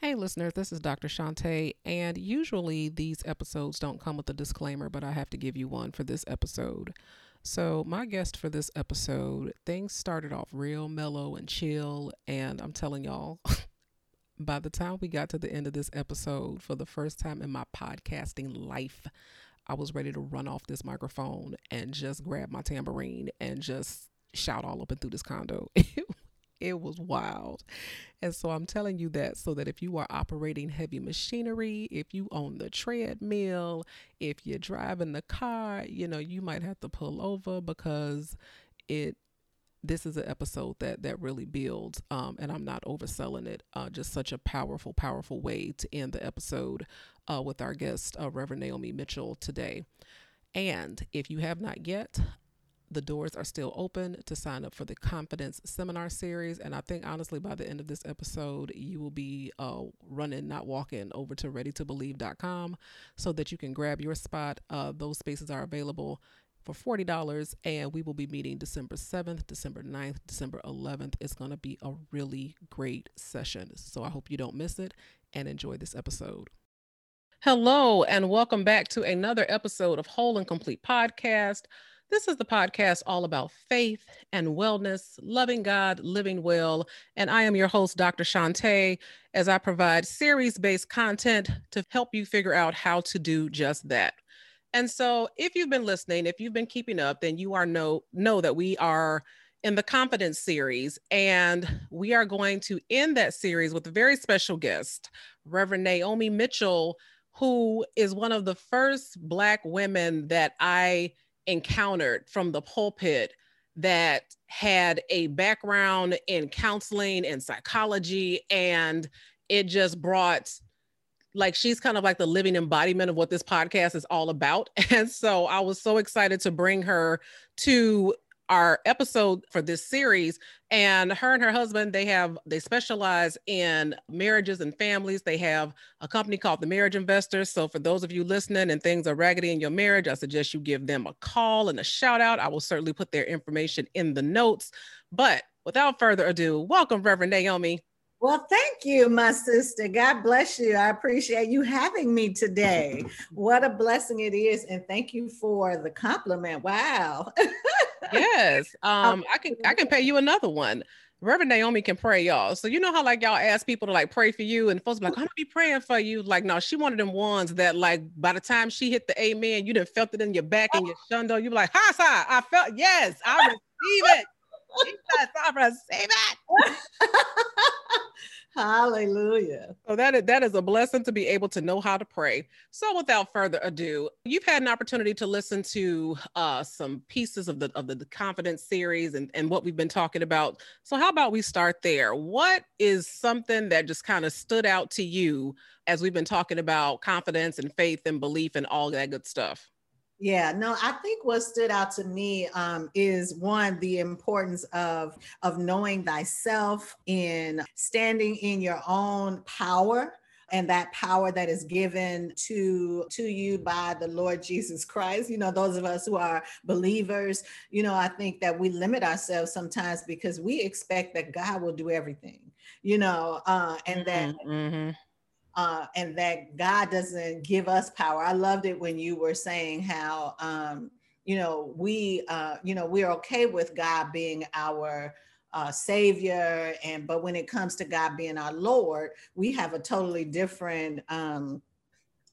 Hey, listeners, this is Dr. Shantae, and usually these episodes don't come with a disclaimer, but I have to give you one for this episode. So, my guest for this episode, things started off real mellow and chill, and I'm telling y'all, by the time we got to the end of this episode, for the first time in my podcasting life, I was ready to run off this microphone and just grab my tambourine and just shout all up and through this condo. it was wild. And so I'm telling you that so that if you are operating heavy machinery, if you own the treadmill, if you're driving the car, you know, you might have to pull over because it this is an episode that that really builds um, and i'm not overselling it uh, just such a powerful powerful way to end the episode uh, with our guest uh, reverend naomi mitchell today and if you have not yet the doors are still open to sign up for the confidence seminar series and i think honestly by the end of this episode you will be uh, running not walking over to readytobelieve.com so that you can grab your spot. Uh, those spaces are available for $40 and we will be meeting december 7th december 9th december 11th it's going to be a really great session so i hope you don't miss it and enjoy this episode. Hello and welcome back to another episode of whole and complete podcast this is the podcast all about faith and wellness, loving God, living well. And I am your host, Dr. Shantae, as I provide series based content to help you figure out how to do just that. And so, if you've been listening, if you've been keeping up, then you are know know that we are in the confidence series and we are going to end that series with a very special guest reverend naomi mitchell who is one of the first black women that i encountered from the pulpit that had a background in counseling and psychology and it just brought like she's kind of like the living embodiment of what this podcast is all about. And so i was so excited to bring her to our episode for this series and her and her husband they have they specialize in marriages and families they have a company called the marriage investors so for those of you listening and things are raggedy in your marriage i suggest you give them a call and a shout out i will certainly put their information in the notes but without further ado welcome reverend naomi well, thank you, my sister. God bless you. I appreciate you having me today. What a blessing it is. And thank you for the compliment. Wow. yes. Um, I can I can pay you another one. Reverend Naomi can pray, y'all. So you know how like y'all ask people to like pray for you, and folks be like, "I'm gonna be praying for you." Like, no, she of them ones that like by the time she hit the amen, you didn't felt it in your back and your shundo. You be like, "Ha, I felt yes, I receive it." Jesus, I receive it. Hallelujah. So that is, that is a blessing to be able to know how to pray. So without further ado, you've had an opportunity to listen to uh, some pieces of the of the, confidence series and, and what we've been talking about. So how about we start there? What is something that just kind of stood out to you as we've been talking about confidence and faith and belief and all that good stuff? Yeah, no, I think what stood out to me um, is one the importance of of knowing thyself in standing in your own power and that power that is given to to you by the lord jesus christ you know those of us who are believers you know i think that we limit ourselves sometimes because we expect that god will do everything you know uh, and that mm-hmm. Uh, and that God doesn't give us power. I loved it when you were saying how, um, you know, we, uh, you know, we're okay with God being our uh, savior, and but when it comes to God being our Lord, we have a totally different um,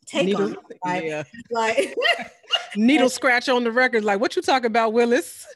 take Needle, on it, right? Yeah. Like needle scratch on the record like what you talking about willis?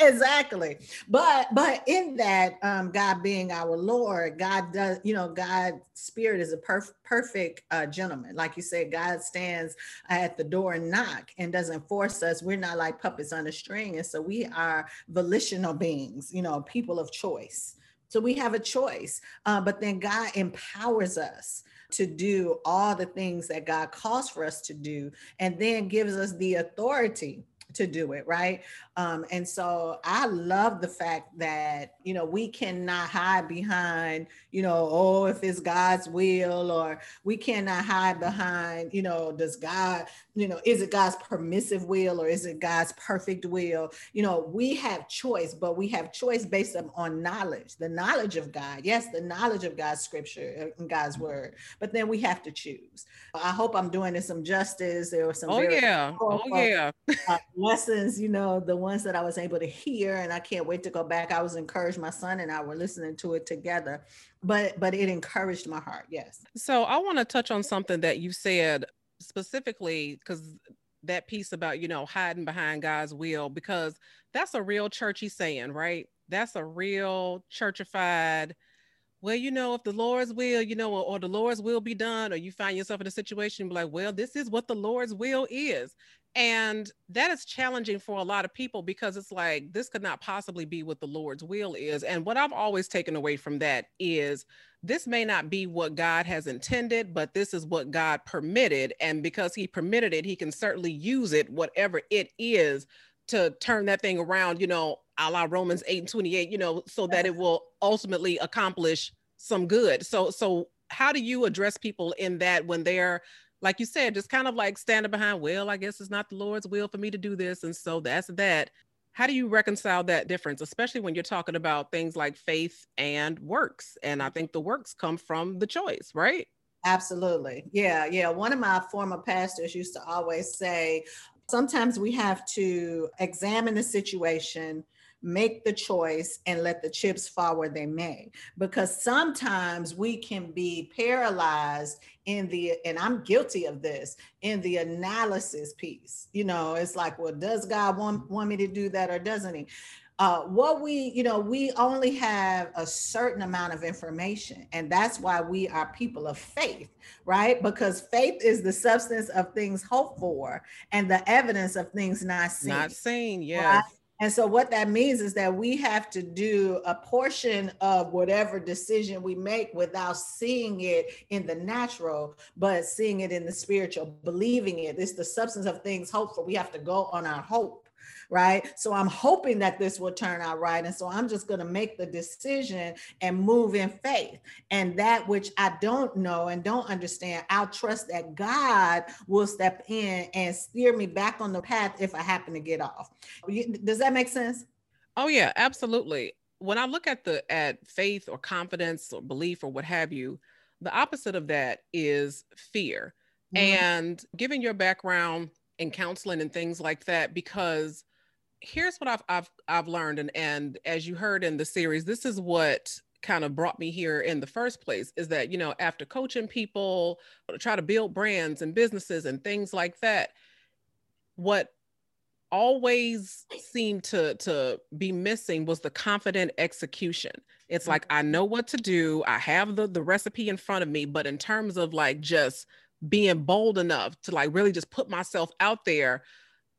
Exactly. But but in that um god being our lord god does you know god's spirit is a perf- perfect uh, gentleman. Like you said god stands at the door and knock and doesn't force us. We're not like puppets on a string. And so we are volitional beings you know people of choice. So we have a choice. Uh, but then god empowers us to do all the things that God calls for us to do, and then gives us the authority to do it right? Um, and so i love the fact that you know we cannot hide behind you know oh if it's god's will or we cannot hide behind you know does god you know is it god's permissive will or is it god's perfect will? You know we have choice but we have choice based on knowledge the knowledge of god. Yes the knowledge of god's scripture and god's word but then we have to choose. I hope i'm doing this some justice there were some oh yeah. oh yeah. uh, lessons you know the ones that I was able to hear, and I can't wait to go back. I was encouraged. My son and I were listening to it together, but but it encouraged my heart. Yes. So I want to touch on something that you said specifically because that piece about you know hiding behind God's will because that's a real churchy saying, right? That's a real churchified. Well, you know, if the Lord's will, you know, or, or, the Lord's will be done, or you find yourself in a situation like, well, this is what the Lord's will is. And that is challenging for a lot of people because it's like, this could not possibly be what the Lord's will is. And what I've always taken away from that is this may not be what God has intended, but this is what God permitted. And because He permitted it, He can certainly use it, whatever it is, to turn that thing around, you know, a la Romans 8 and 28, you know, so that it will ultimately accomplish some good. So, so how do you address people in that when they're like you said, just kind of like standing behind, well, I guess it's not the Lord's will for me to do this. And so that's that. How do you reconcile that difference, especially when you're talking about things like faith and works? And I mm-hmm. think the works come from the choice, right? Absolutely. Yeah. Yeah. One of my former pastors used to always say, sometimes we have to examine the situation make the choice and let the chips fall where they may because sometimes we can be paralyzed in the and i'm guilty of this in the analysis piece you know it's like well does god want, want me to do that or doesn't he uh, what we, you know, we only have a certain amount of information, and that's why we are people of faith, right? Because faith is the substance of things hoped for and the evidence of things not seen. Not seen, yeah. Right? And so, what that means is that we have to do a portion of whatever decision we make without seeing it in the natural, but seeing it in the spiritual, believing it. It's the substance of things hoped for. We have to go on our hope right? So I'm hoping that this will turn out right. And so I'm just going to make the decision and move in faith. And that which I don't know and don't understand, I'll trust that God will step in and steer me back on the path if I happen to get off. Does that make sense? Oh yeah, absolutely. When I look at the at faith or confidence or belief or what have you, the opposite of that is fear. Mm-hmm. And given your background in counseling and things like that, because here's what I've I've I've learned, and and as you heard in the series, this is what kind of brought me here in the first place is that you know after coaching people to try to build brands and businesses and things like that what always seemed to to be missing was the confident execution. It's like mm-hmm. i know what to do i have the the recipe in front of me but in terms of like just being bold enough to like really just put myself out there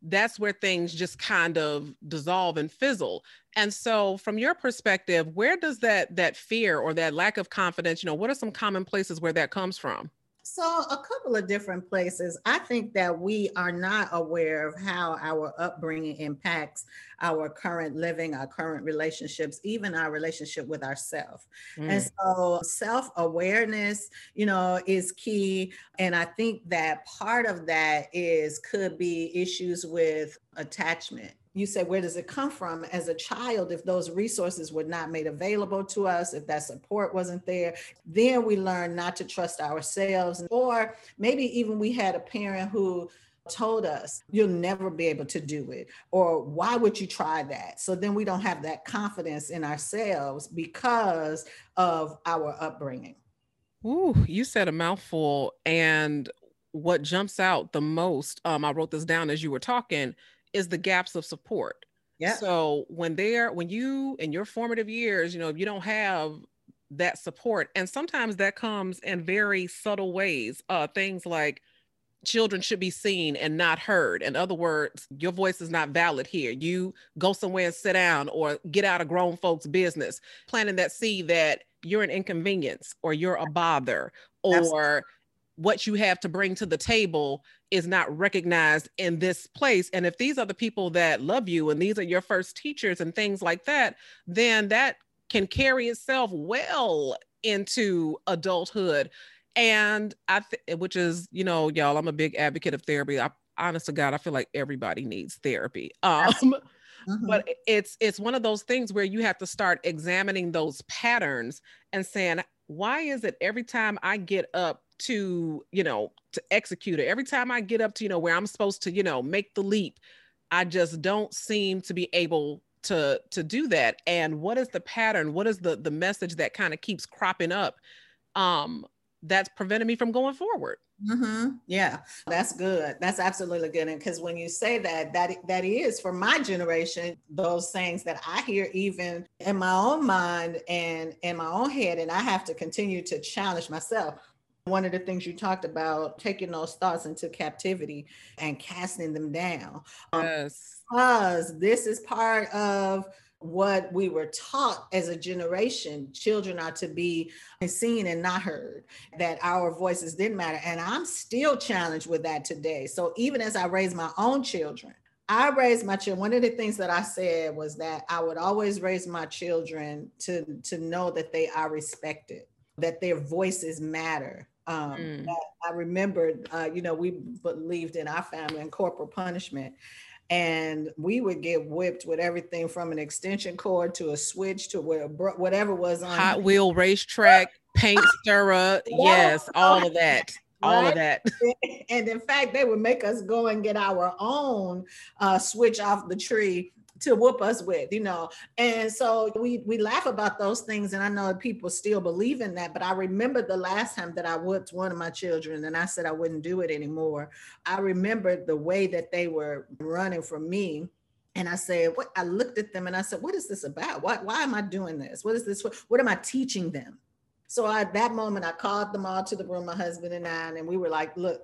that's where things just kind of dissolve and fizzle. And so from your perspective where does that that fear or that lack of confidence you know what are some common places where that comes from so, a couple of different places. I think that we are not aware of how our upbringing impacts our current living, our current relationships, even our relationship with ourselves. Mm. And so, self awareness, you know, is key. And I think that part of that is could be issues with attachment you said where does it come from? As a child if those resources were not made available to us if that support wasn't there then we learn not to trust ourselves or maybe even we had a parent who told us you'll never be able to do it or why would you try that? So then we don't have that confidence in ourselves because of our upbringing. Ooh, you said a mouthful and what jumps out the most um, i wrote this down as you were talking is the gaps of support. Yeah. So when they're when you in your formative years, you know, if you don't have that support, and sometimes that comes in very subtle ways. Uh, things like children should be seen and not heard. In other words, your voice is not valid here. You go somewhere and sit down or get out of grown folks' business, planting that seed that you're an inconvenience or you're a bother or Absolutely what you have to bring to the table is not recognized in this place. And if these are the people that love you and these are your first teachers and things like that, then that can carry itself well into adulthood. And I, th- which is, you know, y'all, I'm a big advocate of therapy. I, honest to God, I feel like everybody needs therapy. Um, Mm-hmm. But it's it's one of those things where you have to start examining those patterns and saying, why is it every time I get up to, you know, to execute it, every time I get up to, you know, where I'm supposed to, you know, make the leap, I just don't seem to be able to to do that. And what is the pattern? What is the the message that kind of keeps cropping up um that's preventing me from going forward? Mm-hmm. Yeah, that's good. That's absolutely good. And because when you say that, that that is for my generation, those things that I hear even in my own mind and in my own head, and I have to continue to challenge myself. One of the things you talked about, taking those thoughts into captivity and casting them down. Um, yes. Because this is part of what we were taught as a generation children are to be seen and not heard that our voices didn't matter and i'm still challenged with that today so even as i raise my own children i raised my children one of the things that i said was that i would always raise my children to to know that they are respected that their voices matter um, mm. I remembered, uh, you know, we believed in our family in corporal punishment. And we would get whipped with everything from an extension cord to a switch to whatever was on hot wheel racetrack paint stirrer yes all of that all of that. And in fact they would make us go and get our own uh, switch off the tree to whoop us with, you know. And so we we laugh about those things, and I know people still believe in that. But I remember the last time that I whooped one of my children, and I said I wouldn't do it anymore. I remember the way that they were running from me. And I said, what I looked at them and I said, what is this about? Why, why am I doing this? What is this? What am I teaching them? So at that moment, I called them all to the room, my husband and I, and we were like, look,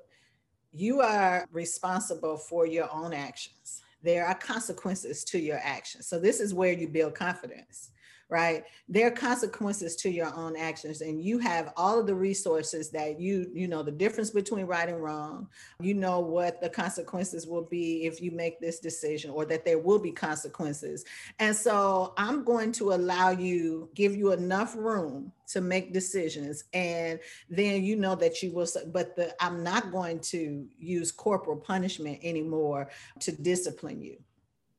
you are responsible for your own actions there are consequences to your actions. So this is where you build confidence right? There are consequences to your own actions and you have all of the resources that you you know the difference between right and wrong. You know what the consequences will be if you make this decision or that there will be consequences. And so i'm going to allow you give you enough room to make decisions and then you know that you will but the i'm not going to use corporal punishment anymore to discipline you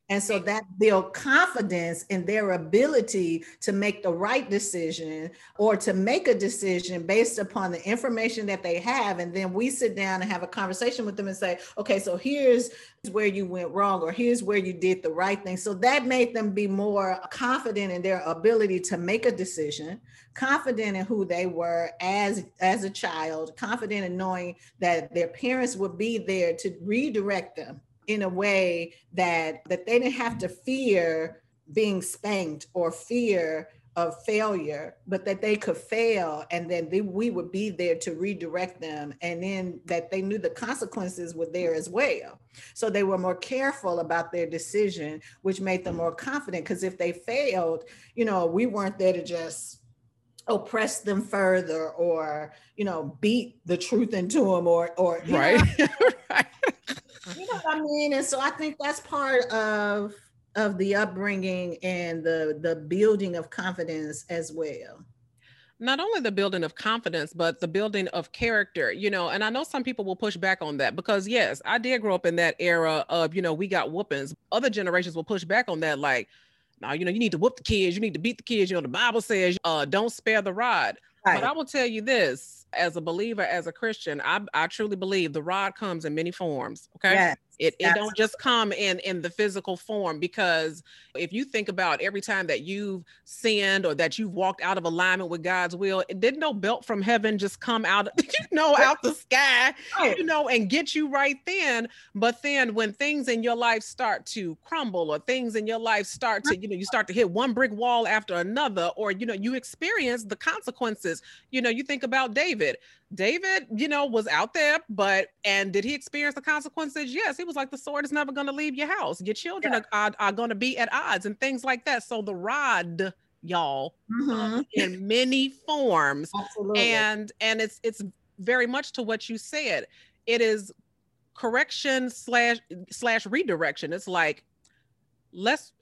and so that build confidence in their ability to make the right decision or to make a decision based upon the information that they have. And then we sit down and have a conversation with them and say, okay, so here's where you went wrong, or here's where you did the right thing. So that made them be more confident in their ability to make a decision, confident in who they were as, as a child, confident in knowing that their parents would be there to redirect them in a way that that they didn't have to fear being spanked or fear of failure, but that they could fail and then they, we would be there to redirect them. And then that they knew the consequences were there as well. So they were more careful about their decision, which made them more confident. Because if they failed, you know, we weren't there to just oppress them further or, you know, beat the truth into them or, or, right. right you know what I mean? And so I think that's part of of the upbringing and the the building of confidence as well. Not only the building of confidence but the building of character you know and i know some people will push back on that because yes i did grow up in that era of you know we got whoopings. Other generations will push back on that like now you know you need to whoop the kids. You need to beat the kids. You know the bible says uh don't spare the rod. Right. but i will tell you this as a believer as a christian i, I truly believe the rod comes in many forms okay yes. It, it don't just come in in the physical form because if you think about every time that you've sinned or that you've walked out of alignment with God's will, it didn't no belt from heaven just come out, you know, out the sky, you know, and get you right then. But then when things in your life start to crumble or things in your life start to, you know, you start to hit one brick wall after another, or you know, you experience the consequences. You know, you think about David. David, David, you know, was out there, but and did he experience the consequences? Yes, he was like the sword is never going to leave your house. Your children yeah. are, are, are going to be at odds and things like that. So the rod, y'all, mm-hmm. in many forms, Absolutely. and and it's it's very much to what you said. It is correction slash slash redirection. It's like let's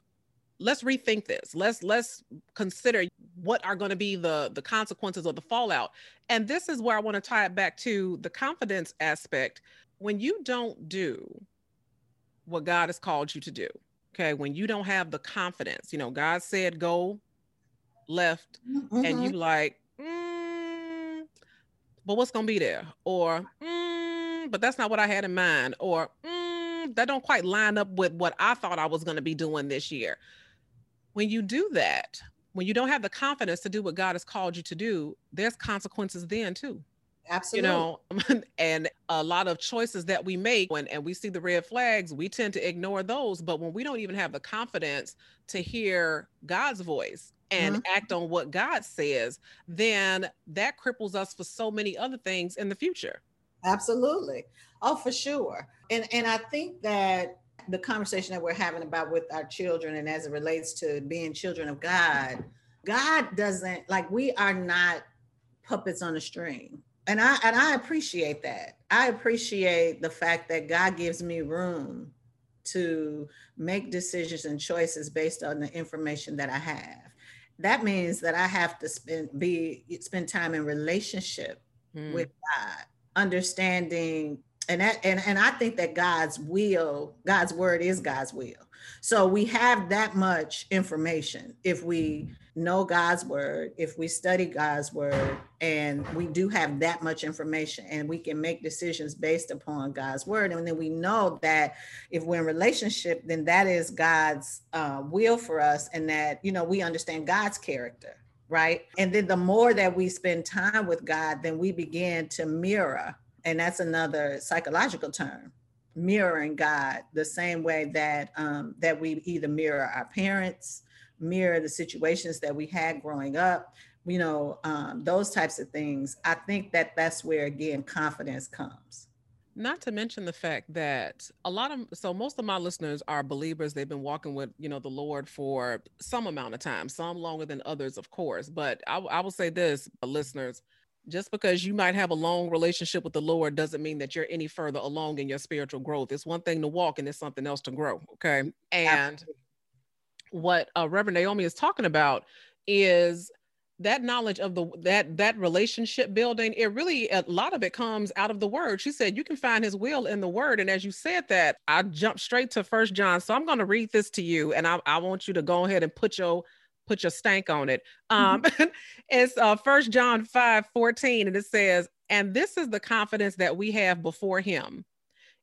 let's rethink this. Let's let's consider what are going to be the the consequences of the fallout. And this is where I want to tie it back to the confidence aspect. When you don't do what God has called you to do, okay, when you don't have the confidence, you know, God said go left, mm-hmm. and you like, mm, but what's going to be there? Or, mm, but that's not what I had in mind. Or, mm, that don't quite line up with what I thought I was going to be doing this year. When you do that, when you don't have the confidence to do what God has called you to do, there's consequences then too. Absolutely. You know, and a lot of choices that we make when and we see the red flags, we tend to ignore those. But when we don't even have the confidence to hear God's voice and mm-hmm. act on what God says, then that cripples us for so many other things in the future. Absolutely. Oh, for sure. And and I think that the conversation that we're having about with our children and as it relates to being children of God, God doesn't like we are not puppets on a string and I and I appreciate that. I appreciate the fact that God gives me room to make decisions and choices based on the information that I have. That means that I have to spend be spend time in relationship mm. with God, understanding and that and, and I think that God's will, God's word is God's will. So we have that much information if we know God's word, if we study God's word, and we do have that much information and we can make decisions based upon God's word. And then we know that if we're in relationship, then that is God's uh, will for us, and that, you know, we understand God's character. Right. And then the more that we spend time with God, then we begin to mirror. And that's another psychological term mirroring God the same way that um, that we either mirror our parents, mirror the situations that we had growing up, you know, um, those types of things. I think that that's where again confidence comes. Not to mention the fact that a lot of so most of my listeners are believers. They've been walking with you know the Lord for some amount of time, some longer than others, of course. But I, I will say this, listeners just because you might have a long relationship with the Lord doesn't mean that you're any further along in your spiritual growth. It's one thing to walk and it's something else to grow. Okay. And Absolutely. what uh, Reverend Naomi is talking about is that knowledge of the that that relationship building it really a lot of it comes out of the word she said you can find his will in the word and as you said that i jumped straight to first john so i'm going to read this to you and I, I want you to go ahead and put your put your stank on it. Um, mm-hmm. it's uh, First John 5 14, and it says, And this is the confidence that we have before him.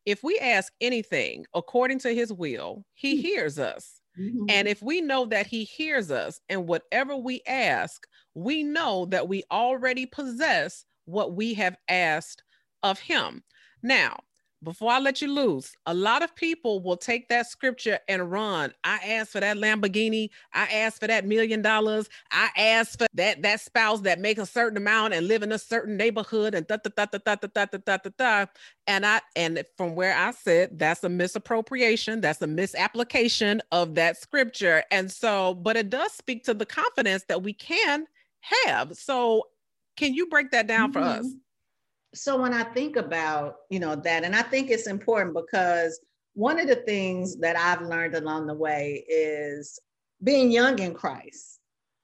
If we ask anything according to his will, he mm-hmm. hears us. Mm-hmm. And if we know that he hears us and whatever we ask, we know that we already possess what we have asked of him. Now, before I let you loose, a lot of people will take that scripture and run. I asked for that Lamborghini. I asked for that million dollars. I asked for that that spouse that makes a certain amount and live in a certain neighborhood and da da da da da da da da da da. And I and from where I sit, that's a misappropriation. That's a misapplication of that scripture. And so, but it does speak to the confidence that we can have. So, can you break that down mm-hmm. for us? So when I think about, you know, that, and I think it's important because one of the things that I've learned along the way is being young in Christ.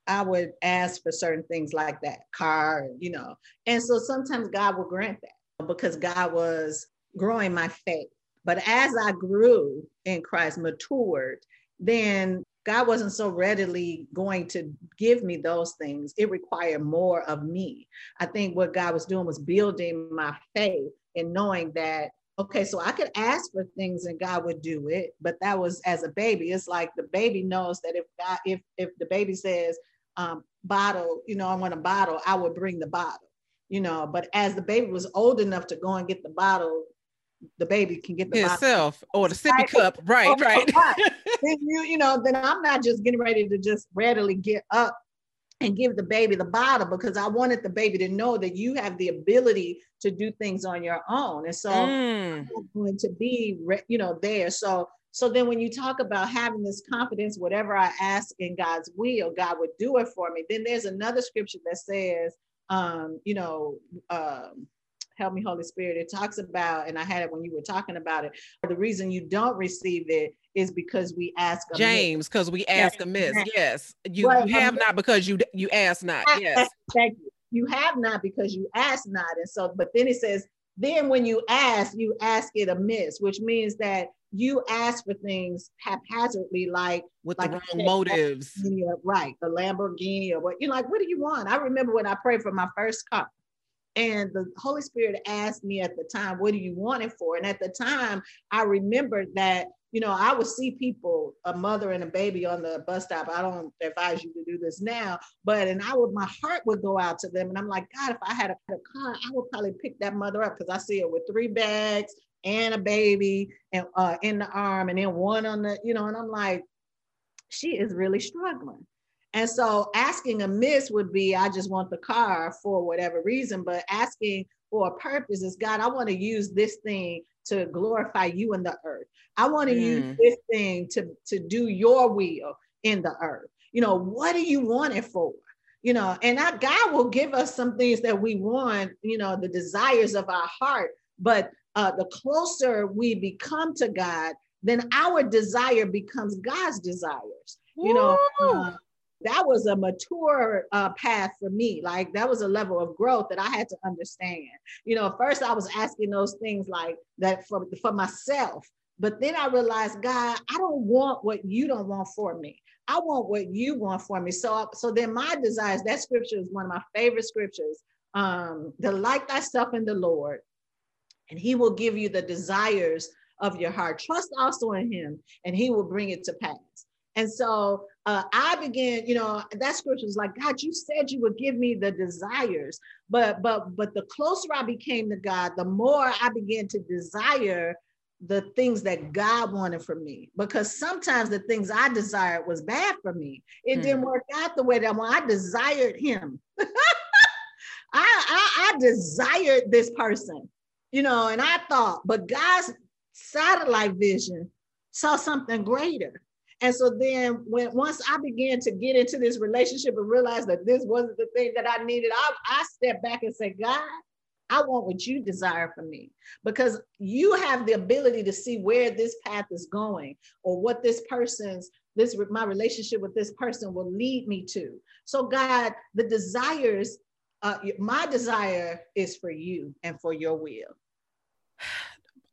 I would ask for certain things like that car, you know. And so sometimes God will grant that because God was growing my faith. But as I grew in Christ, matured, then God wasn't so readily going to give me those things. It required more of me. I think what God was doing was building my faith and knowing that, okay, so I could ask for things and God would do it. But that was as a baby. It's like the baby knows that if God, if if the baby says, um, bottle, you know, I want a bottle, I would bring the bottle, you know. But as the baby was old enough to go and get the bottle, the baby can get the himself or the sippy right. cup, right, oh, right. then you, you know, then I'm not just getting ready to just readily get up and give the baby the bottle because I wanted the baby to know that you have the ability to do things on your own. And so mm. I'm going to be, you know, there. So, so then when you talk about having this confidence, whatever I ask in God's will, God would do it for me. Then there's another scripture that says, um, you know, um, help me, Holy Spirit. It talks about, and I had it when you were talking about it. The reason you don't receive it is because we ask James, because we ask amiss. Yes, you, you have not because you you ask not. Yes, thank you. You have not because you ask not, and so. But then it says, then when you ask, you ask it amiss, which means that you ask for things haphazardly, like with like the wrong motives. Right, the Lamborghini or what you're like, what do you want? I remember when I prayed for my first car. And the Holy Spirit asked me at the time, What do you want it for? And at the time, I remembered that, you know, I would see people, a mother and a baby on the bus stop. I don't advise you to do this now, but and I would, my heart would go out to them. And I'm like, God, if I had a, a car, I would probably pick that mother up because I see her with three bags and a baby and uh, in the arm and then one on the, you know, and I'm like, she is really struggling. And so asking amiss would be, I just want the car for whatever reason, but asking for a purpose is God, I want to use this thing to glorify you in the earth. I want to mm. use this thing to, to do your will in the earth. You know, what do you want it for? You know, and that God will give us some things that we want, you know, the desires of our heart. But uh, the closer we become to God, then our desire becomes God's desires. You know, uh, that was a mature uh, path for me. Like that was a level of growth that I had to understand. You know, first I was asking those things like that for, for myself. But then I realized, God, I don't want what you don't want for me. I want what you want for me. So, so then my desires, that scripture is one of my favorite scriptures. Um, delight thyself in the Lord, and he will give you the desires of your heart. Trust also in him, and he will bring it to pass. And so uh, I began, you know, that scripture was like, God, you said you would give me the desires, but but but the closer I became to God, the more I began to desire the things that God wanted for me. Because sometimes the things I desired was bad for me. It mm. didn't work out the way that I want. I desired Him. I, I I desired this person, you know, and I thought, but God's satellite vision saw something greater. And so then when once I began to get into this relationship and realize that this wasn't the thing that I needed, I, I stepped back and said, God, I want what you desire for me because you have the ability to see where this path is going or what this person's this my relationship with this person will lead me to. So God, the desires uh, my desire is for you and for your will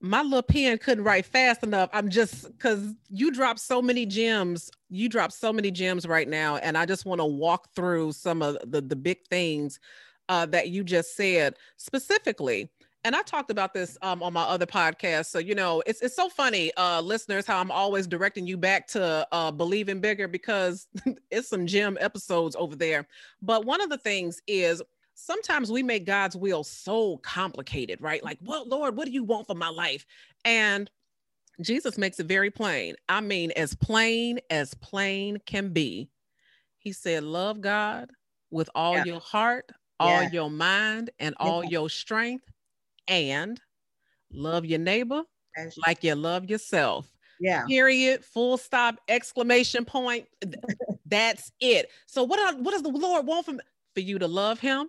my little pen couldn't write fast enough. I'm just because you dropped so many gems. You dropped so many gems right now, and I just want to walk through some of the the big things uh, that you just said specifically. And I talked about this um, on my other podcast. So you know, it's it's so funny, uh, listeners, how I'm always directing you back to uh, believing bigger because it's some gem episodes over there. But one of the things is sometimes we make God's will so complicated, right? Like, mm-hmm. well, Lord, what do you want for my life? And Jesus makes it very plain. I mean, as plain as plain can be. He said, Love God with all yeah. your heart, all yeah. your mind, and all yeah. your strength, and love your neighbor like you love yourself. Yeah. Period. Full stop. Exclamation point. That's it. So what? What does the Lord want from for you to love Him?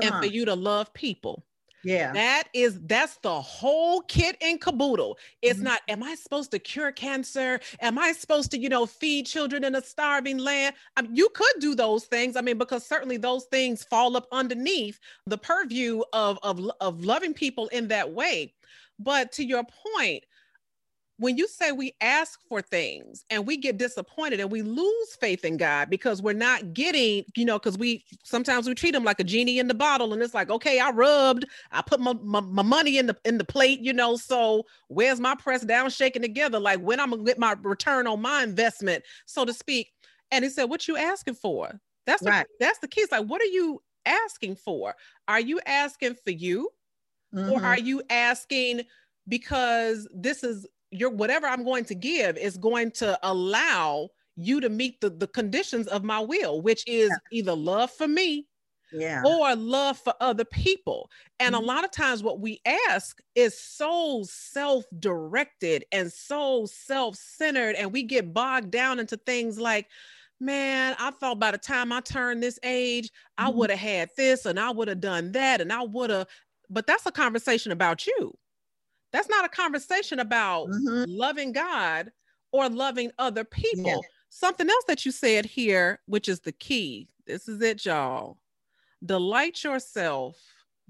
Come and on. for you to love people. Yeah. That is that's the whole kit and caboodle. It's mm-hmm. not am I supposed to cure cancer? Am I supposed to, you know, feed children in a starving land? I mean, you could do those things. I mean, because certainly those things fall up underneath the purview of of of loving people in that way. But to your point, when you say we ask for things and we get disappointed and we lose faith in God because we're not getting, you know, because we sometimes we treat him like a genie in the bottle, and it's like, okay, I rubbed, I put my, my, my money in the in the plate, you know. So where's my press down shaking together? Like when I'm gonna get my return on my investment, so to speak. And he said, What you asking for? That's right. the, that's the key. It's like, what are you asking for? Are you asking for you? Mm-hmm. Or are you asking because this is your whatever I'm going to give is going to allow you to meet the, the conditions of my will, which is yeah. either love for me yeah. or love for other people. And mm-hmm. a lot of times, what we ask is so self directed and so self centered, and we get bogged down into things like, man, I thought by the time I turned this age, I mm-hmm. would have had this and I would have done that and I would have but that's a conversation about you. That's not a conversation about mm-hmm. loving God or loving other people. Yeah. Something else that you said here, which is the key. This is it, y'all. Delight yourself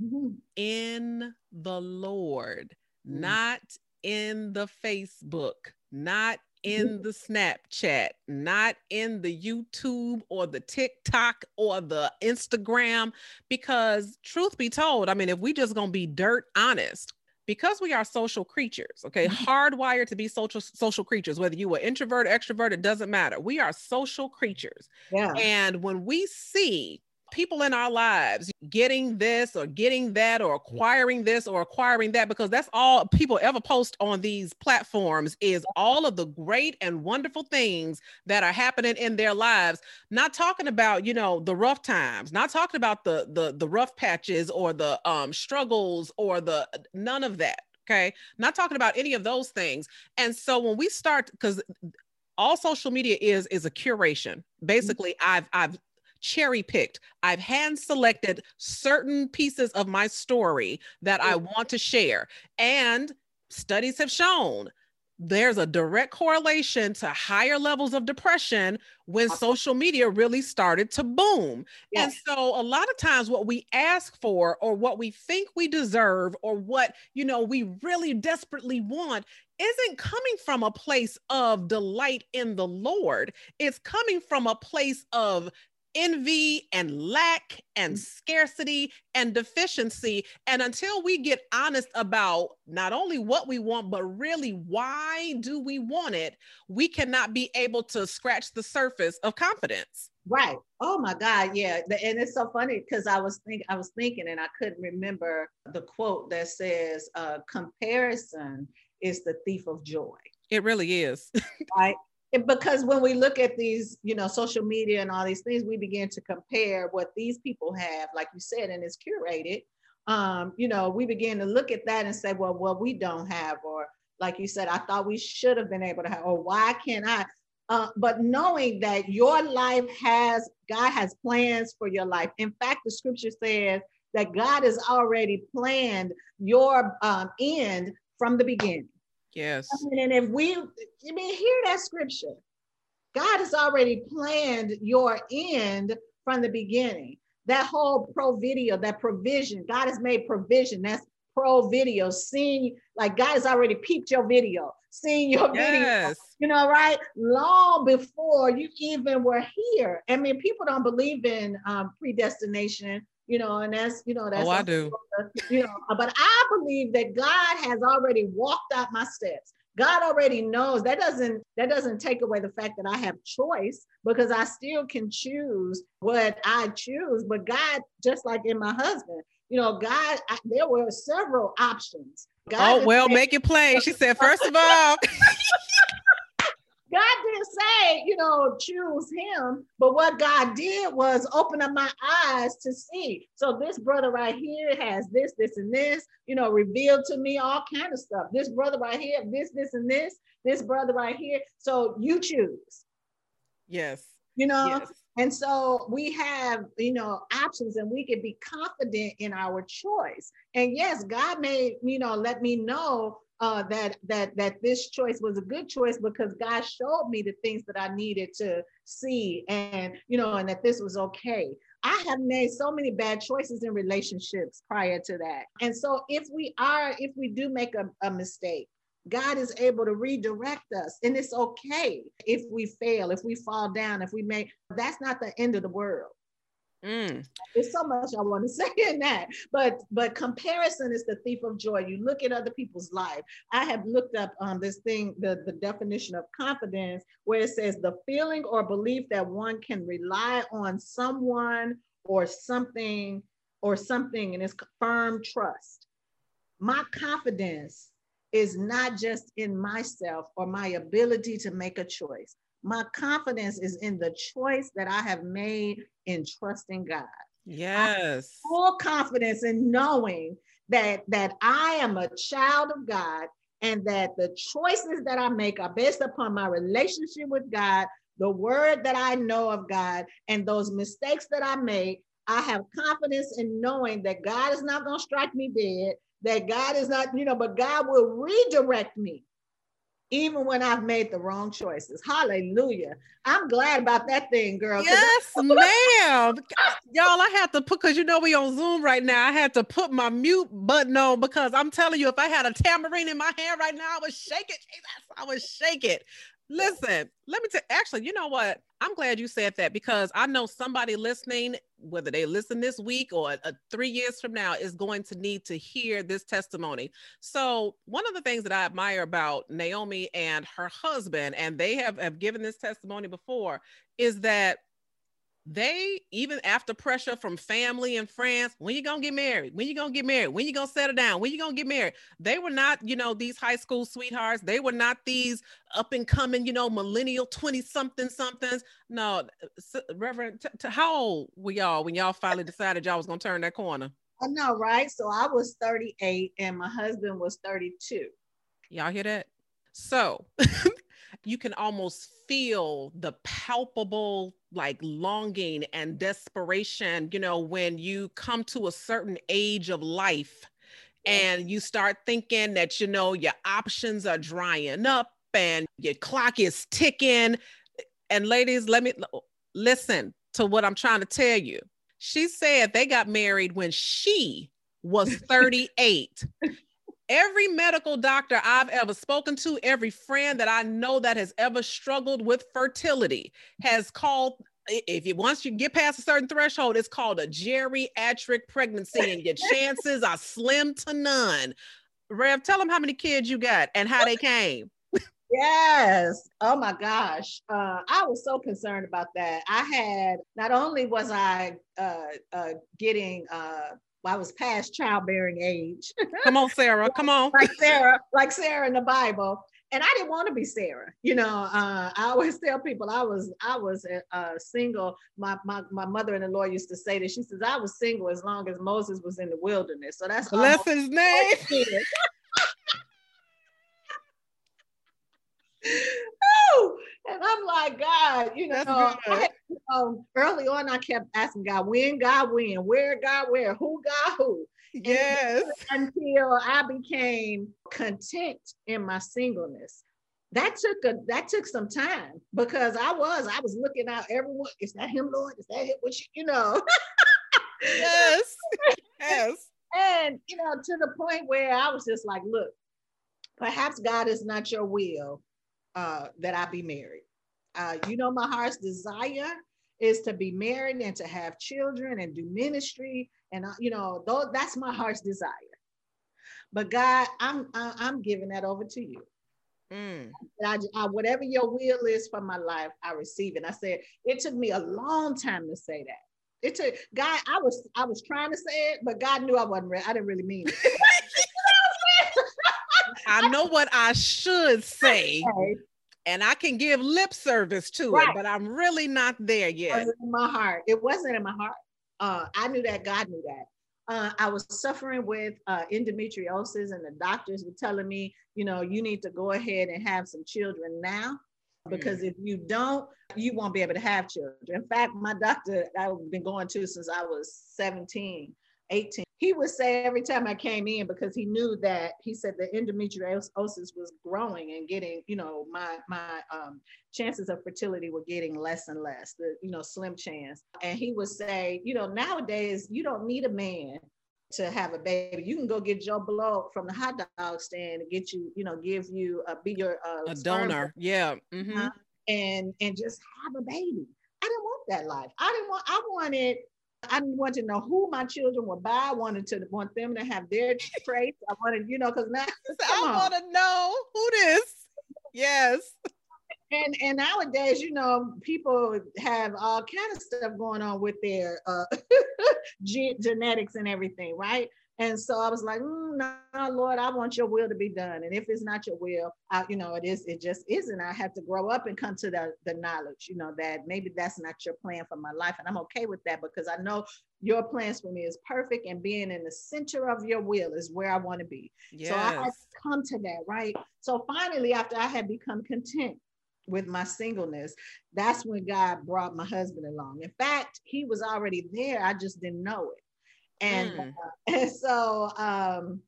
mm-hmm. in the Lord, mm-hmm. not in the Facebook, not in the Snapchat, not in the YouTube or the TikTok or the Instagram. Because, truth be told, I mean, if we just gonna be dirt honest, because we are social creatures, okay, mm-hmm. hardwired to be social social creatures, whether you are introvert, extrovert, it doesn't matter. We are social creatures. Yeah. And when we see people in our lives getting this or getting that or acquiring this or acquiring that because that's all people ever post on these platforms is all of the great and wonderful things that are happening in their lives. Not talking about you know the rough times not talking about the the the rough patches or the um struggles or the uh, none of that okay? Not talking about any of those things. And so when we start because uh, all social media is is a curation. Mm-hmm. Basically i've i've cherry picked. I've hand selected certain pieces of my story that I mm. want to share. And studies have shown there's a direct correlation to higher levels of depression when social media really started to boom. Yes. And so a lot of times what we ask for or what we think we deserve or what, you know, we really desperately want isn't coming from a place of delight in the Lord. It's coming from a place of envy and lack and mm. scarcity and deficiency. And until we get honest about not only what we want, but really why do we want it, we cannot be able to scratch the surface of confidence. Right. Oh my God. Yeah. And it's so funny because I was think I was thinking and I couldn't remember the quote that says uh, comparison is the thief of joy. It really is. right because when we look at these, you know, social media and all these things, we begin to compare what these people have, like you said, and it's curated. Um, you know, we begin to look at that and say, well, well, we don't have, or like you said, I thought we should have been able to have, or why can't I? Uh, but knowing that your life has, God has plans for your life. In fact, the scripture says that God has already planned your um, end from the beginning. Yes. I mean, and if we, I mean, hear that scripture. God has already planned your end from the beginning. That whole pro video, that provision, God has made provision. That's pro video, seeing like God has already peeped your video, seeing your yes. video, you know, right? Long before you even were here. I mean, people don't believe in um, predestination you know, and that's, you know, that's, oh, I do, you know, uh, but I believe that God has already walked out my steps. God already knows that doesn't that doesn't take away the fact that I have choice because I still can choose what I choose. But God, just like in my husband, you know, God, I, there were several options. God oh well, make it plain. She said, first of all. God didn't say, you know, choose him, but what God did was open up my eyes to see. So this brother right here has this, this, and this, you know, revealed to me all kind of stuff. This brother right here, this, this, and this, this brother right here. So you choose. Yes. You know, yes. and so we have, you know, options and we can be confident in our choice. And yes, God may, you know, let me know uh, that that that this choice was a good choice because God showed me the things that I needed to see, and you know, and that this was okay. I have made so many bad choices in relationships prior to that, and so if we are, if we do make a, a mistake, God is able to redirect us, and it's okay if we fail, if we fall down, if we make. That's not the end of the world. Mm. There's so much I want to say in that, but but comparison is the thief of joy. You look at other people's life. I have looked up um, this thing, the, the definition of confidence, where it says the feeling or belief that one can rely on someone or something or something, and it's firm trust. My confidence is not just in myself or my ability to make a choice. My confidence is in the choice that I have made in trusting God. Yes. Full confidence in knowing that that I am a child of God and that the choices that I make are based upon my relationship with God, the word that I know of God, and those mistakes that I make I have confidence in knowing that God is not going to strike me dead, that God is not, you know, but God will redirect me even when I've made the wrong choices. Hallelujah. I'm glad about that thing, girl. Yes, ma'am. Y'all, I had to put because you know we on Zoom right now. I had to put my mute button on because I'm telling you, if I had a tambourine in my hand right now, I would shake it. Jesus, I would shake it. Listen, let me tell actually, you know what? I'm glad you said that because I know somebody listening, whether they listen this week or uh, three years from now, is going to need to hear this testimony. So, one of the things that I admire about Naomi and her husband, and they have, have given this testimony before, is that they even after pressure from family and friends when you gonna get married? When you gonna get married? When you gonna settle down? When you gonna get married? They were not you know these high school sweethearts. They were not these up and coming you know millennial 20 something somethings. No uh, reverend t- t- how old were y'all when y'all finally decided y'all was gonna turn that corner? I know right? So i was 38 and my husband was 32 y'all hear that? So you can almost feel the palpable like longing and desperation, you know, when you come to a certain age of life and you start thinking that, you know, your options are drying up and your clock is ticking. And ladies, let me listen to what I'm trying to tell you. She said they got married when she was 38 every medical doctor I've ever spoken to, every friend that I know that has ever struggled with fertility has called if you once you get past a certain threshold, it's called a geriatric pregnancy, and your chances are slim to none. Rev, tell them how many kids you got and how they came. Yes. Oh my gosh. Uh, I was so concerned about that. I had not only was I uh, uh, getting uh, I was past childbearing age. Come on, Sarah. Come on. like Sarah, like Sarah in the Bible. And I didn't want to be Sarah. You know, uh, I always tell people I was I was uh, single. My, my my mother and the Lord used to say that. She says I was single as long as Moses was in the wilderness. So that's bless his name. and I'm like, God, you know, I, you know, early on, I kept asking God, when God, when, where God, where, who God, who. Yes. until I became content in my singleness. That took a that took some time because I was I was looking out everyone. Is that him, Lord? Is that him What you, you know? yes. yes. And you know, to the point where I was just like, look, perhaps God is not your will uh, that I be married. Uh, you know, my heart's desire is to be married and to have children and do ministry, and you know, though that's my heart's desire. But God, I'm I'm giving that over to you. Mm. I, I, whatever your will is for my life, I receive it. I said it took me a long time to say that. It took God. I was I was trying to say it, but God knew I wasn't. Re- I didn't really mean it. I know what I should say. And I can give lip service to right. it, but I'm really not there yet. in my heart. It wasn't in my heart. Uh, I knew that. God knew that. Uh, I was suffering with uh, endometriosis, and the doctors were telling me, you know, you need to go ahead and have some children now because mm. if you don't, you won't be able to have children. In fact, my doctor I've been going to since I was 17, 18 he would say every time I came in because he knew that he said the endometriosis was growing and getting, you know, my my um, chances of fertility were getting less and less, the you know slim chance. And he would say, you know, nowadays you don't need a man to have a baby. You can go get Joe Blow from the hot dog stand and get you, you know, give you uh, be your uh, a donor, yeah, mm-hmm. and and just have a baby. I didn't want that life. I didn't want. I wanted I wanted to know who my children were by. I wanted to want them to have their traits. I wanted, you know, because now I want to know who this. Yes. And and nowadays, you know, people have all kind of stuff going on with their uh, genetics and everything, right? And so I was like, mm, no, Lord, I want your will to be done. And if it's not your will, I, you know, it is, it just isn't. I have to grow up and come to the, the knowledge, you know, that maybe that's not your plan for my life. And I'm okay with that because I know your plans for me is perfect and being in the center of your will is where I want to be. Yes. So I had to come to that, right? So finally, after I had become content with my singleness, that's when God brought my husband along. In fact, he was already there. I just didn't know it. And, mm. uh, and so um,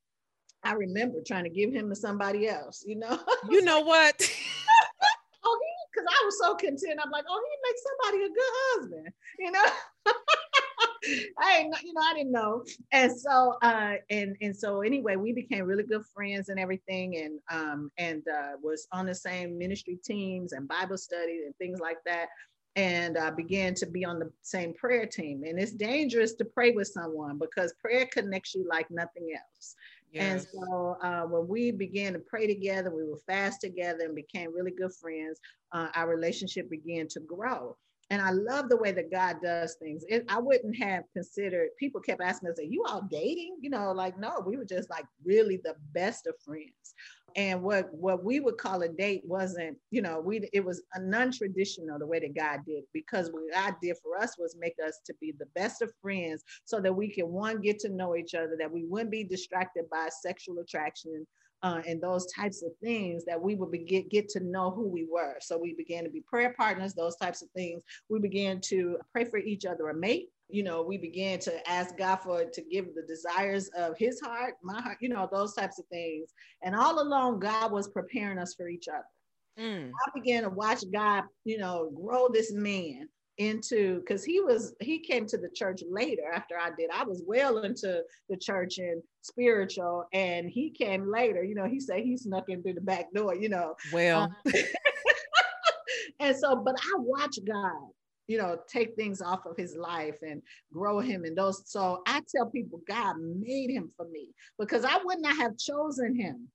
I remember trying to give him to somebody else, you know. you know what? oh, he because I was so content. I'm like, oh, he makes somebody a good husband, you know. I didn't, you know, I didn't know. And so, uh, and and so anyway, we became really good friends and everything, and um, and uh, was on the same ministry teams and Bible study and things like that. And I began to be on the same prayer team. And it's dangerous to pray with someone because prayer connects you like nothing else. Yes. And so uh, when we began to pray together, we would fast together and became really good friends. Uh, our relationship began to grow. And I love the way that God does things. It, I wouldn't have considered, people kept asking us, Are you all dating? You know, like, no, we were just like really the best of friends. And what, what we would call a date wasn't, you know, we it was a non-traditional the way that God did because what God did for us was make us to be the best of friends so that we can one get to know each other, that we wouldn't be distracted by sexual attraction uh, and those types of things that we would be, get, get to know who we were. So we began to be prayer partners, those types of things. We began to pray for each other a mate. You know, we began to ask God for to give the desires of his heart, my heart, you know, those types of things. And all along, God was preparing us for each other. Mm. I began to watch God, you know, grow this man into because he was he came to the church later after I did. I was well into the church and spiritual, and he came later. You know, he said he snuck in through the back door. You know, well, um, and so, but I watched God, you know, take things off of his life and grow him and those. So I tell people, God made him for me because I would not have chosen him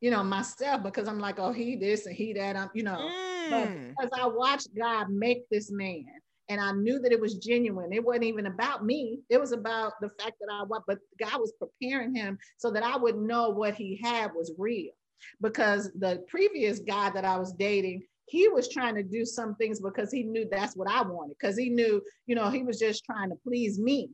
you know, myself because I'm like, oh, he this and he that. I'm, you know, mm. because I watched God make this man and I knew that it was genuine. It wasn't even about me. It was about the fact that I want, but God was preparing him so that I would know what he had was real. Because the previous guy that I was dating, he was trying to do some things because he knew that's what I wanted. Because he knew, you know, he was just trying to please me.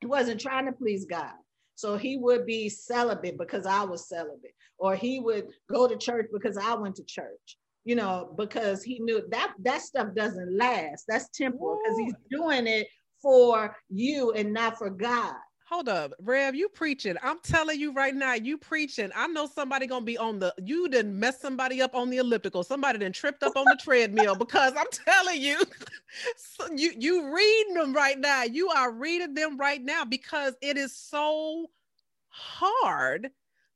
He wasn't trying to please God. So he would be celibate because I was celibate, or he would go to church because I went to church you know, because he knew that that stuff doesn't last. That's temporal because he's doing it for you and not for God. Hold up, Rev, you preaching. I'm telling you right now, you preaching. I know somebody gonna be on the you didn't mess somebody up on the elliptical, somebody didn't tripped up on the treadmill because I'm telling you, so you you reading them right now. You are reading them right now because it is so hard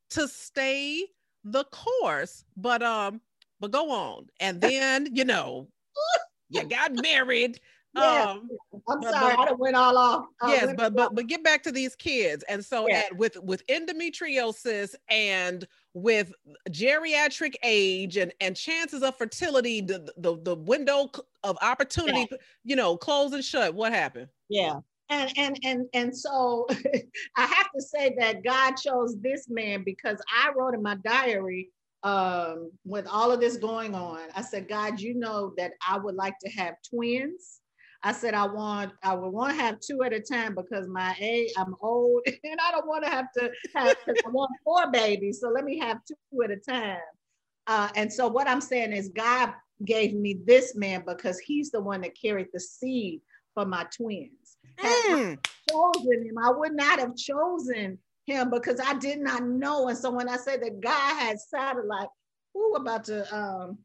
to stay the course. But um, but go on. And then, you know, you got married. Yeah. Um, I'm but, sorry, but, I went all off. Uh, yes, but but but get back to these kids. And so at, with with endometriosis and with geriatric age and and chances of fertility, the the, the window of opportunity, you know, close and shut. What happened? Yeah. And and and and so I have to say that God chose this man because I wrote in my diary um, with all of this going on, I said, God, you know that I would like to have twins. I said, I want, I would want to have two at a time because my age, I'm old and I don't want to have to have, I want four babies. So let me have two at a time. Uh, and so what I'm saying is God gave me this man because he's the one that carried the seed for my twins. Mm. chosen him, I would not have chosen him because I did not know. And so when I said that God had satellite, who about to um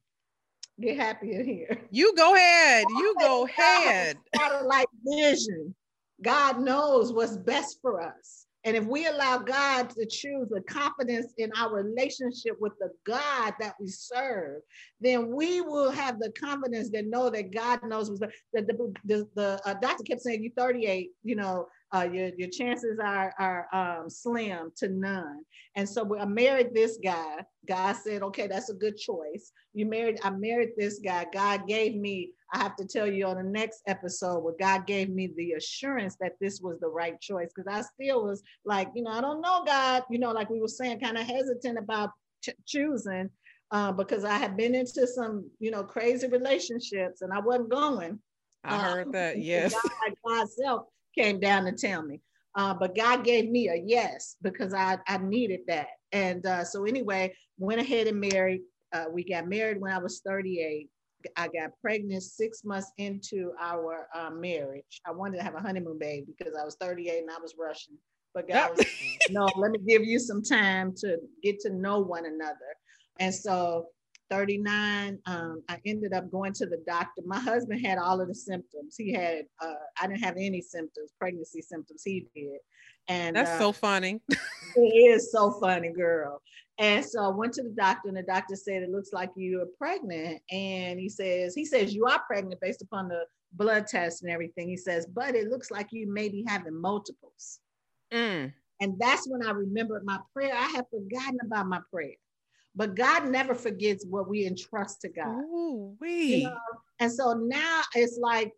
get happier here? You go ahead. You go ahead. Satellite vision. God knows what's best for us. And if we allow God to choose the confidence in our relationship with the God that we serve, then we will have the confidence that know that God knows what's the, the, the, the uh, doctor kept saying, you 38, you know, uh, your, your chances are, are um, slim to none. And so I married this guy. God said, okay, that's a good choice. You married, I married this guy. God gave me, I have to tell you on the next episode where God gave me the assurance that this was the right choice. Cause I still was like, you know, I don't know God, you know, like we were saying, kind of hesitant about ch- choosing uh, because I had been into some, you know, crazy relationships and I wasn't going. I heard uh, that, yes. God, God's self came down to tell me. Uh, but God gave me a yes because I, I needed that. And uh, so, anyway, went ahead and married. Uh, we got married when I was 38. I got pregnant six months into our uh, marriage. I wanted to have a honeymoon baby because I was 38 and I was rushing. But God was, no, let me give you some time to get to know one another. And so 39, um, I ended up going to the doctor. My husband had all of the symptoms. He had, uh, I didn't have any symptoms, pregnancy symptoms. He did. And that's uh, so funny. it is so funny, girl. And so I went to the doctor, and the doctor said, It looks like you are pregnant. And he says, He says, You are pregnant based upon the blood test and everything. He says, But it looks like you may be having multiples. Mm. And that's when I remembered my prayer. I had forgotten about my prayer. But God never forgets what we entrust to God. Ooh, we. You know? And so now it's like,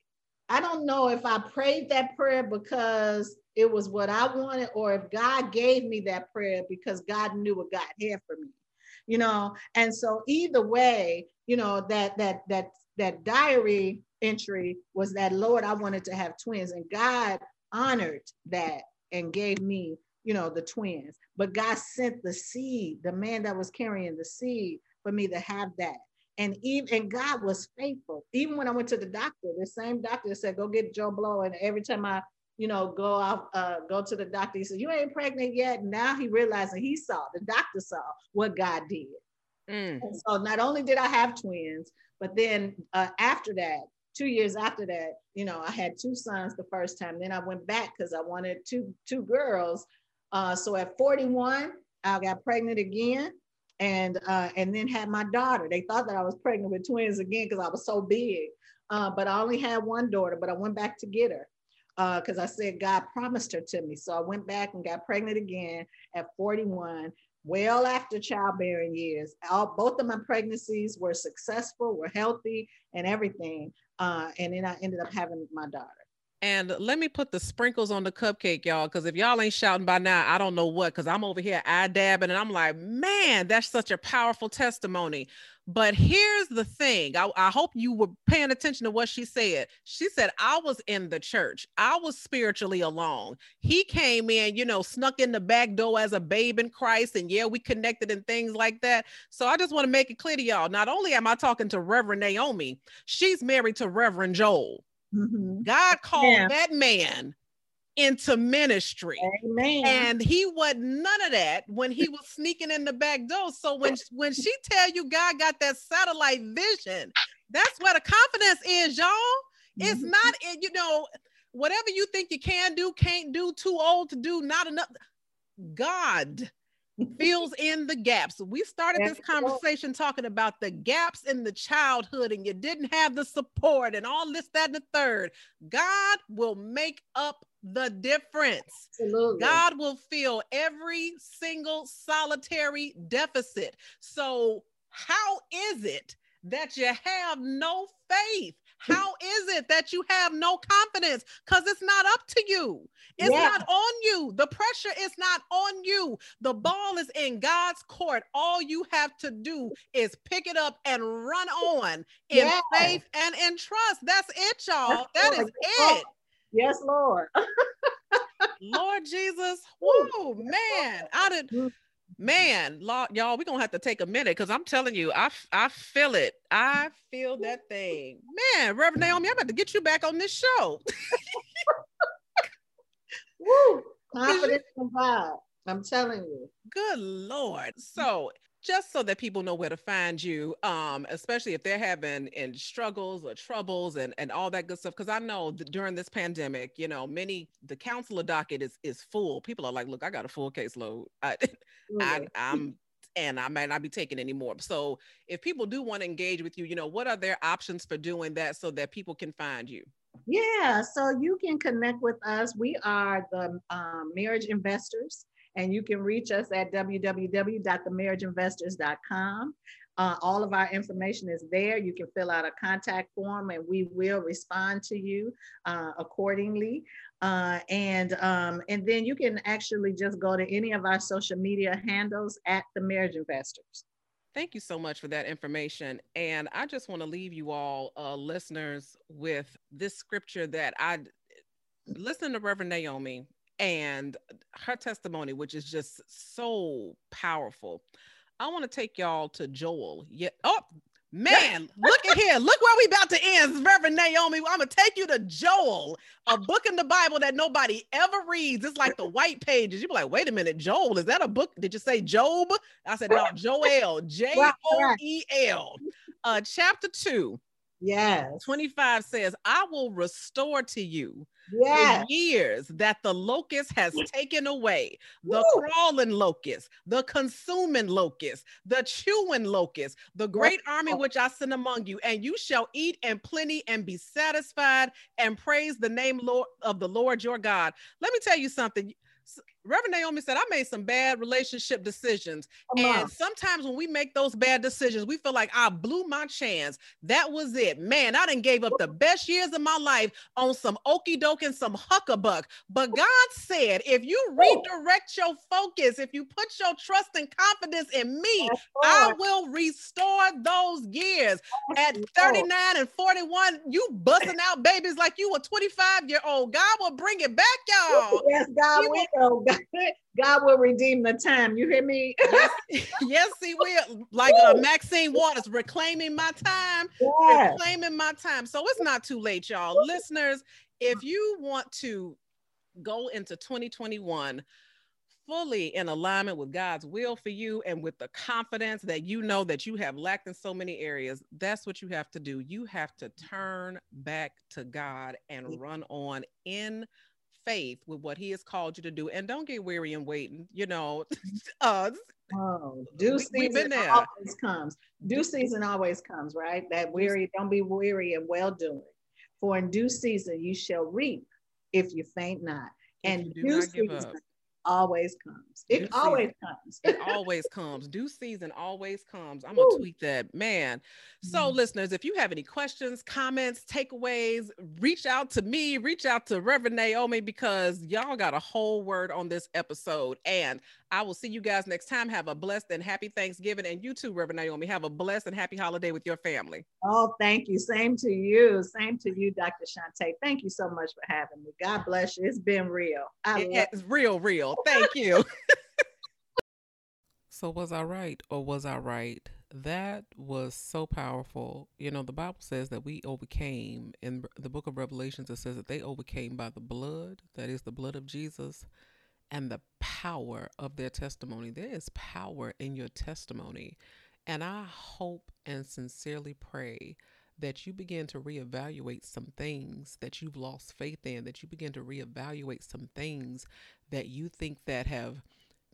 I don't know if I prayed that prayer because it was what I wanted or if God gave me that prayer because God knew what God had for me. You know, and so either way, you know, that that that that diary entry was that Lord, I wanted to have twins and God honored that and gave me you know, the twins. But God sent the seed, the man that was carrying the seed for me to have that. And even and God was faithful. Even when I went to the doctor, the same doctor said, "Go get Joe Blow." And every time I, you know, go out, uh, go to the doctor, he said, "You ain't pregnant yet." Now he realized, and he saw the doctor saw what God did. Mm. so not only did I have twins, but then uh, after that, two years after that, you know, I had two sons the first time. Then I went back because I wanted two two girls uh, so at 41, I got pregnant again and uh, and then had my daughter. They thought that I was pregnant with twins again because I was so big. Uh, but I only had one daughter, but I went back to get her because uh, I said God promised her to me. So I went back and got pregnant again at 41, well after childbearing years. All, both of my pregnancies were successful, were healthy, and everything. Uh, and then I ended up having my daughter. And let me put the sprinkles on the cupcake, y'all, because if y'all ain't shouting by now, I don't know what, because I'm over here eye dabbing and I'm like, man, that's such a powerful testimony. But here's the thing I, I, hope you were paying attention to what she said. She said, I was in the church, I was spiritually alone. He came in, you know, snuck in the back door as a babe in Christ. And yeah, we connected and things like that. So I just want to make it clear to y'all not only am I talking to Reverend Naomi, she's married to Reverend Joel. Mm-hmm. God called yeah. that man into ministry. Amen. And he wasn't none of that when he was sneaking in the back door. So when when she tell you God got that satellite vision, that's where the confidence is, y'all. It's mm-hmm. not, you know, whatever you think you can do, can't do, too old to do, not enough. God fills in the gaps. We started this conversation talking about the gaps in the childhood, and you didn't have the support and all this, that, and the third. God will make up the difference. Absolutely. God will fill every single solitary deficit. So, how is it that you have no faith? How is it that you have no confidence? Because it's not up to you. It's yeah. not on you. The pressure is not on you. The ball is in God's court. All you have to do is pick it up and run on in yeah. faith and in trust. That's it, y'all. That is it. Yes, Lord. Lord Jesus. Whoa, man. I did man, y'all, we're gonna have to take a minute because I'm telling you, I I feel it. I feel that thing. Man, Reverend Naomi, I'm about to get you back on this show. Woo! Confidence and vibe. I'm telling you. Good Lord. So just so that people know where to find you, um, especially if they're having in struggles or troubles and, and all that good stuff. Because I know during this pandemic, you know, many the counselor docket is is full. People are like, "Look, I got a full caseload. I, I I'm and I might not be taking anymore." So if people do want to engage with you, you know, what are their options for doing that so that people can find you? Yeah, so you can connect with us. We are the um, marriage investors and you can reach us at www.themarriageinvestors.com. Uh, all of our information is there. You can fill out a contact form and we will respond to you uh, accordingly. Uh, and, um, and then you can actually just go to any of our social media handles at the Marriage Investors. Thank you so much for that information. And I just want to leave you all uh, listeners with this scripture that I listen to Reverend Naomi and her testimony, which is just so powerful. I want to take y'all to Joel. Yeah. Oh, Man, look at here. Look where we about to end, Reverend Naomi. I'm gonna take you to Joel, a book in the Bible that nobody ever reads. It's like the white pages. You're like, wait a minute, Joel, is that a book? Did you say Job? I said, no, Joel, J O E L. Uh, chapter two. Yes. 25 says, I will restore to you yes. the years that the locust has taken away the Woo. crawling locust, the consuming locust, the chewing locust, the great army which I send among you, and you shall eat in plenty and be satisfied and praise the name Lord of the Lord your God. Let me tell you something. Reverend Naomi said, I made some bad relationship decisions. Come and on. sometimes when we make those bad decisions, we feel like I blew my chance. That was it. Man, I didn't gave up the best years of my life on some okey doke and some huckabuck. But God said, if you redirect your focus, if you put your trust and confidence in me, I will restore those years. At 39 and 41, you busting out babies like you a 25 year old. God will bring it back, y'all. Yes, God will. God will redeem the time. You hear me? yes, yes, he will. Like uh, Maxine Waters, reclaiming my time, yes. reclaiming my time. So it's not too late, y'all. Listeners, if you want to go into 2021 fully in alignment with God's will for you and with the confidence that you know that you have lacked in so many areas, that's what you have to do. You have to turn back to God and run on in faith with what he has called you to do and don't get weary and waiting you know uh oh due we, season always comes. Due season always comes right? That weary don't be weary and well doing. For in due season you shall reap if you faint not. And due season always comes. It always comes. it always comes. Due season always comes. I'm gonna tweet that, man. So, mm-hmm. listeners, if you have any questions, comments, takeaways, reach out to me, reach out to Reverend Naomi because y'all got a whole word on this episode. And I will see you guys next time. Have a blessed and happy Thanksgiving. And you too, Reverend Naomi. Have a blessed and happy holiday with your family. Oh, thank you. Same to you. Same to you, Dr. Shante. Thank you so much for having me. God bless you. It's been real. I it's real, real. Thank you. so was I right or was I right? That was so powerful. You know, the Bible says that we overcame in the book of Revelations, it says that they overcame by the blood, that is the blood of Jesus and the power of their testimony. There is power in your testimony. And I hope and sincerely pray that you begin to reevaluate some things that you've lost faith in, that you begin to reevaluate some things that you think that have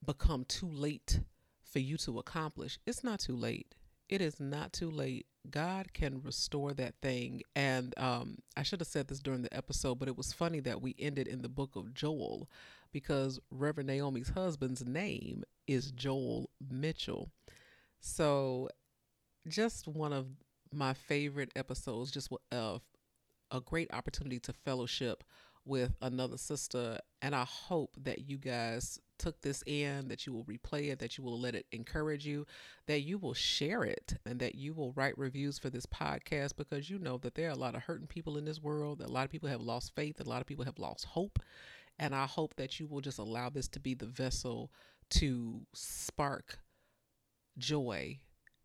become too late for you to accomplish. It's not too late. It is not too late. God can restore that thing. And um, I should have said this during the episode, but it was funny that we ended in the book of Joel because Reverend Naomi's husband's name is Joel Mitchell. So, just one of my favorite episodes, just of a great opportunity to fellowship with another sister. And I hope that you guys took this in, that you will replay it, that you will let it encourage you, that you will share it, and that you will write reviews for this podcast because you know that there are a lot of hurting people in this world, that a lot of people have lost faith, a lot of people have lost hope. And I hope that you will just allow this to be the vessel to spark joy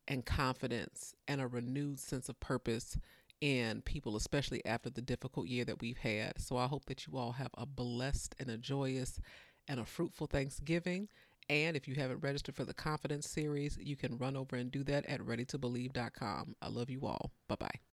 and confidence and a renewed sense of purpose in people, especially after the difficult year that we've had. So I hope that you all have a blessed and a joyous and a fruitful Thanksgiving. And if you haven't registered for the Confidence series, you can run over and do that at readytobelieve.com. I love you all. Bye bye.